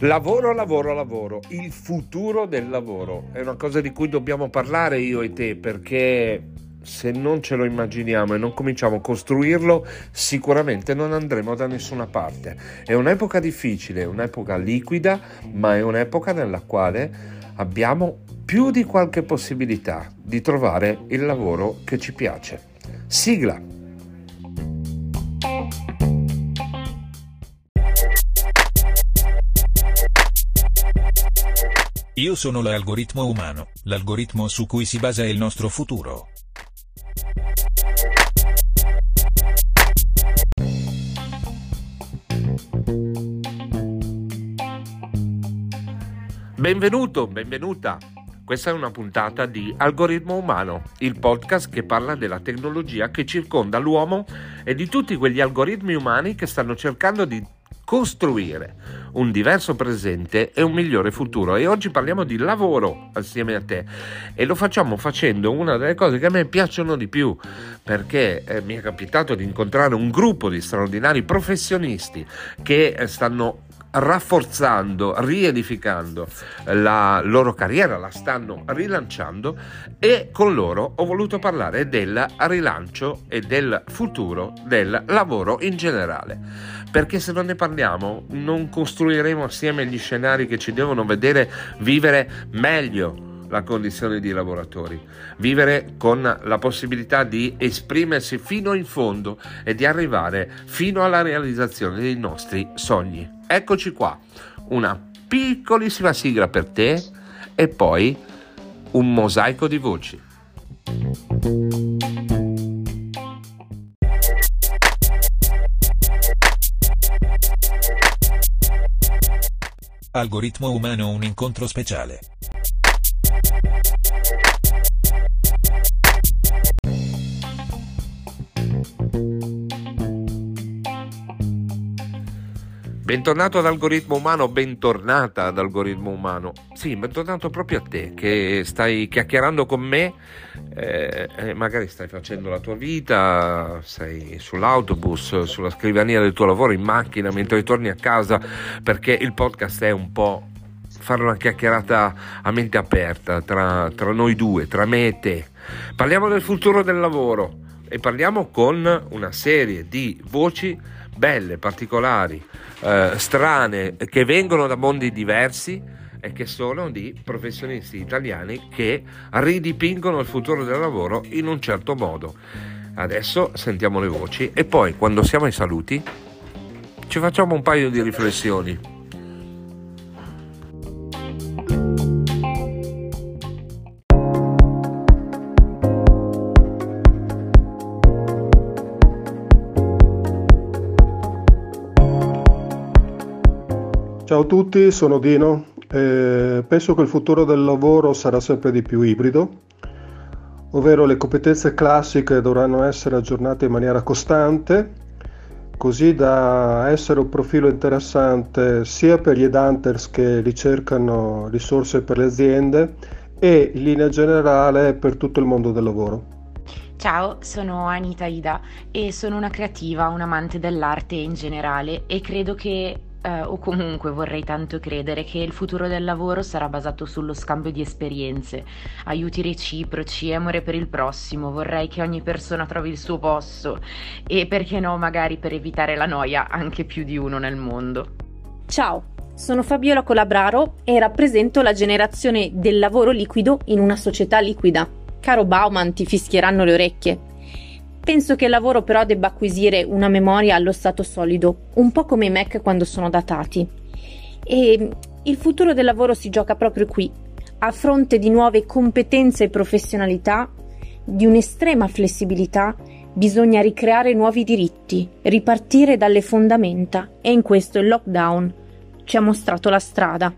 Lavoro, lavoro, lavoro, il futuro del lavoro è una cosa di cui dobbiamo parlare io e te perché se non ce lo immaginiamo e non cominciamo a costruirlo, sicuramente non andremo da nessuna parte. È un'epoca difficile, un'epoca liquida, ma è un'epoca nella quale abbiamo più di qualche possibilità di trovare il lavoro che ci piace. Sigla! Io sono l'algoritmo umano, l'algoritmo su cui si basa il nostro futuro. Benvenuto, benvenuta. Questa è una puntata di Algoritmo Umano, il podcast che parla della tecnologia che circonda l'uomo e di tutti quegli algoritmi umani che stanno cercando di costruire un diverso presente e un migliore futuro e oggi parliamo di lavoro assieme a te e lo facciamo facendo una delle cose che a me piacciono di più perché eh, mi è capitato di incontrare un gruppo di straordinari professionisti che eh, stanno rafforzando, riedificando la loro carriera, la stanno rilanciando e con loro ho voluto parlare del rilancio e del futuro del lavoro in generale. Perché se non ne parliamo non costruiremo assieme gli scenari che ci devono vedere vivere meglio la condizione di lavoratori, vivere con la possibilità di esprimersi fino in fondo e di arrivare fino alla realizzazione dei nostri sogni. Eccoci qua, una piccolissima sigla per te e poi un mosaico di voci. Algoritmo umano un incontro speciale. Bentornato ad Algoritmo Umano, bentornata ad Algoritmo Umano. Sì, bentornato proprio a te che stai chiacchierando con me, eh, eh, magari stai facendo la tua vita, sei sull'autobus, sulla scrivania del tuo lavoro, in macchina, mentre ritorni a casa, perché il podcast è un po' fare una chiacchierata a mente aperta tra, tra noi due, tra me e te. Parliamo del futuro del lavoro e parliamo con una serie di voci belle, particolari, eh, strane, che vengono da mondi diversi e che sono di professionisti italiani che ridipingono il futuro del lavoro in un certo modo. Adesso sentiamo le voci e poi quando siamo ai saluti ci facciamo un paio di riflessioni. Ciao a tutti, sono Dino. Eh, penso che il futuro del lavoro sarà sempre di più ibrido, ovvero le competenze classiche dovranno essere aggiornate in maniera costante, così da essere un profilo interessante sia per gli headhunters che ricercano risorse per le aziende e in linea generale per tutto il mondo del lavoro. Ciao, sono Anita Ida e sono una creativa, un amante dell'arte in generale e credo che eh, o comunque vorrei tanto credere che il futuro del lavoro sarà basato sullo scambio di esperienze, aiuti reciproci, amore per il prossimo, vorrei che ogni persona trovi il suo posto e perché no, magari per evitare la noia, anche più di uno nel mondo. Ciao, sono Fabiola Colabraro e rappresento la generazione del lavoro liquido in una società liquida. Caro Bauman, ti fischieranno le orecchie. Penso che il lavoro però debba acquisire una memoria allo stato solido, un po' come i Mac quando sono datati. E il futuro del lavoro si gioca proprio qui, a fronte di nuove competenze e professionalità, di un'estrema flessibilità, bisogna ricreare nuovi diritti, ripartire dalle fondamenta e in questo il lockdown ci ha mostrato la strada.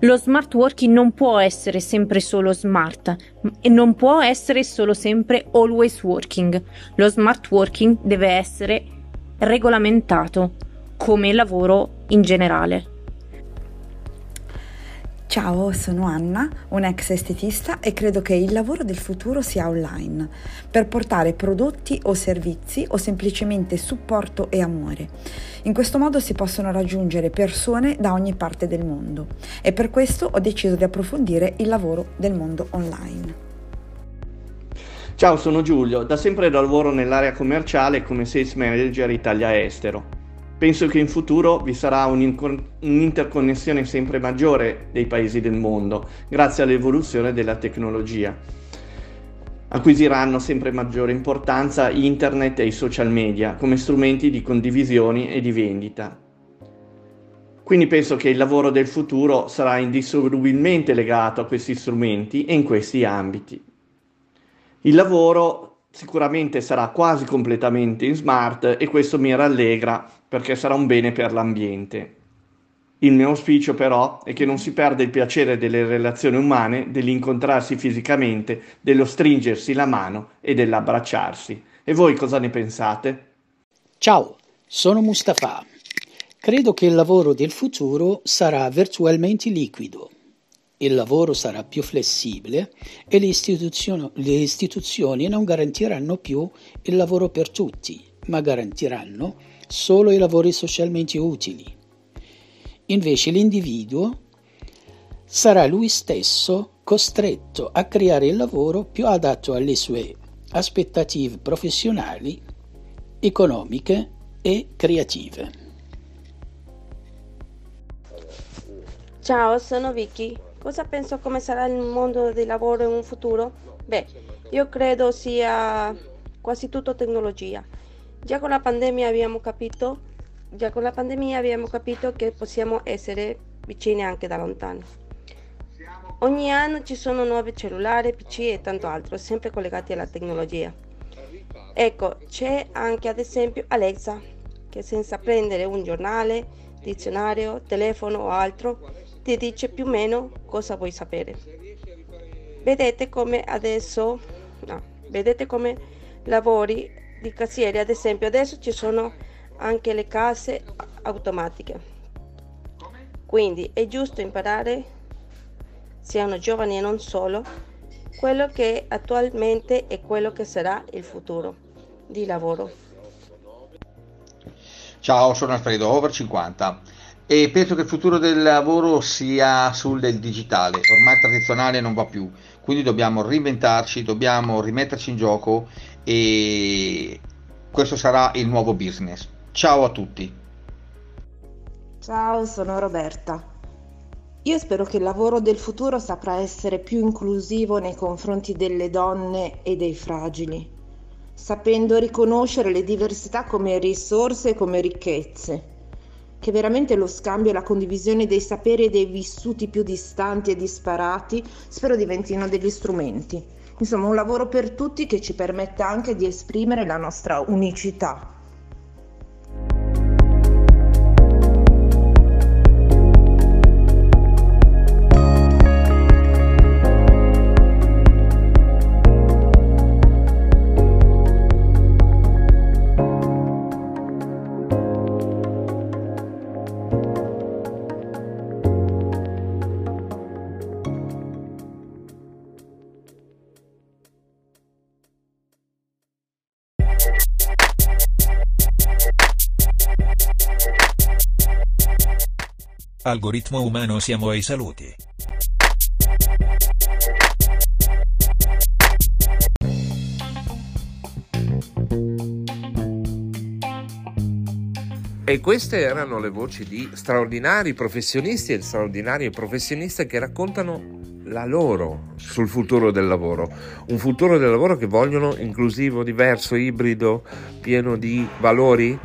Lo smart working non può essere sempre solo smart e non può essere solo sempre always working. Lo smart working deve essere regolamentato come lavoro in generale. Ciao, sono Anna, un'ex estetista e credo che il lavoro del futuro sia online, per portare prodotti o servizi o semplicemente supporto e amore. In questo modo si possono raggiungere persone da ogni parte del mondo e per questo ho deciso di approfondire il lavoro del mondo online. Ciao, sono Giulio, da sempre lavoro nell'area commerciale come sales manager Italia-Estero. Penso che in futuro vi sarà un'interconnessione sempre maggiore dei paesi del mondo grazie all'evoluzione della tecnologia. Acquisiranno sempre maggiore importanza internet e i social media come strumenti di condivisione e di vendita. Quindi penso che il lavoro del futuro sarà indissolubilmente legato a questi strumenti e in questi ambiti. Il lavoro sicuramente sarà quasi completamente in smart e questo mi rallegra perché sarà un bene per l'ambiente. Il mio auspicio però è che non si perda il piacere delle relazioni umane, dell'incontrarsi fisicamente, dello stringersi la mano e dell'abbracciarsi. E voi cosa ne pensate? Ciao, sono Mustafa. Credo che il lavoro del futuro sarà virtualmente liquido il lavoro sarà più flessibile e le istituzioni, le istituzioni non garantiranno più il lavoro per tutti, ma garantiranno solo i lavori socialmente utili. Invece l'individuo sarà lui stesso costretto a creare il lavoro più adatto alle sue aspettative professionali, economiche e creative. Ciao, sono Vicky. Cosa penso come sarà il mondo del lavoro in un futuro? Beh, io credo sia quasi tutto tecnologia. Già con la pandemia abbiamo capito, pandemia abbiamo capito che possiamo essere vicini anche da lontano. Ogni anno ci sono nuovi cellulari, PC e tanto altro, sempre collegati alla tecnologia. Ecco, c'è anche ad esempio Alexa, che senza prendere un giornale, dizionario, telefono o altro, ti dice più o meno cosa vuoi sapere. Vedete come adesso, no, vedete come lavori di cassiere, ad esempio adesso ci sono anche le casse automatiche. Quindi è giusto imparare, siano giovani e non solo, quello che attualmente è quello che sarà il futuro di lavoro. Ciao, sono Alfredo, over 50 e penso che il futuro del lavoro sia sul del digitale, ormai il tradizionale non va più, quindi dobbiamo reinventarci, dobbiamo rimetterci in gioco e questo sarà il nuovo business. Ciao a tutti. Ciao, sono Roberta. Io spero che il lavoro del futuro saprà essere più inclusivo nei confronti delle donne e dei fragili, sapendo riconoscere le diversità come risorse e come ricchezze che veramente lo scambio e la condivisione dei saperi e dei vissuti più distanti e disparati spero diventino degli strumenti. Insomma, un lavoro per tutti che ci permetta anche di esprimere la nostra unicità. Algoritmo umano siamo ai saluti. E queste erano le voci di straordinari professionisti e straordinarie professioniste che raccontano la loro sul futuro del lavoro, un futuro del lavoro che vogliono inclusivo, diverso, ibrido, pieno di valori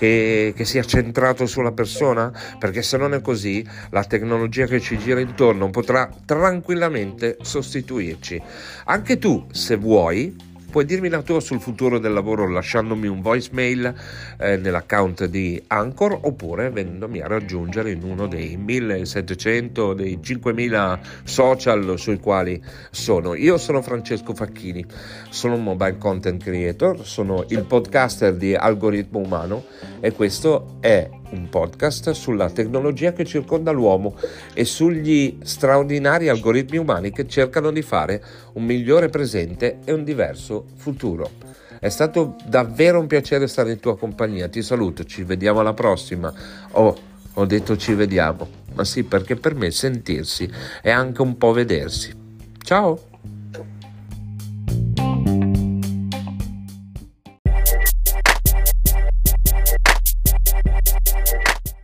che, che, sia centrato sulla persona, perché se non è così la tecnologia che ci gira intorno potrà tranquillamente sostituirci. Anche tu, se vuoi, puoi dirmi la tua sul futuro del lavoro lasciandomi un voicemail eh, nell'account di Anchor oppure venendomi a raggiungere in uno dei 1700 dei 5000 social sui quali sono. Io sono Francesco Facchini, sono un mobile content creator, sono il podcaster di Algoritmo Umano e questo è un podcast sulla tecnologia che circonda l'uomo e sugli straordinari algoritmi umani che cercano di fare un migliore presente e un diverso futuro. È stato davvero un piacere stare in tua compagnia, ti saluto, ci vediamo alla prossima. Oh, ho detto ci vediamo, ma sì perché per me sentirsi è anche un po' vedersi. Ciao!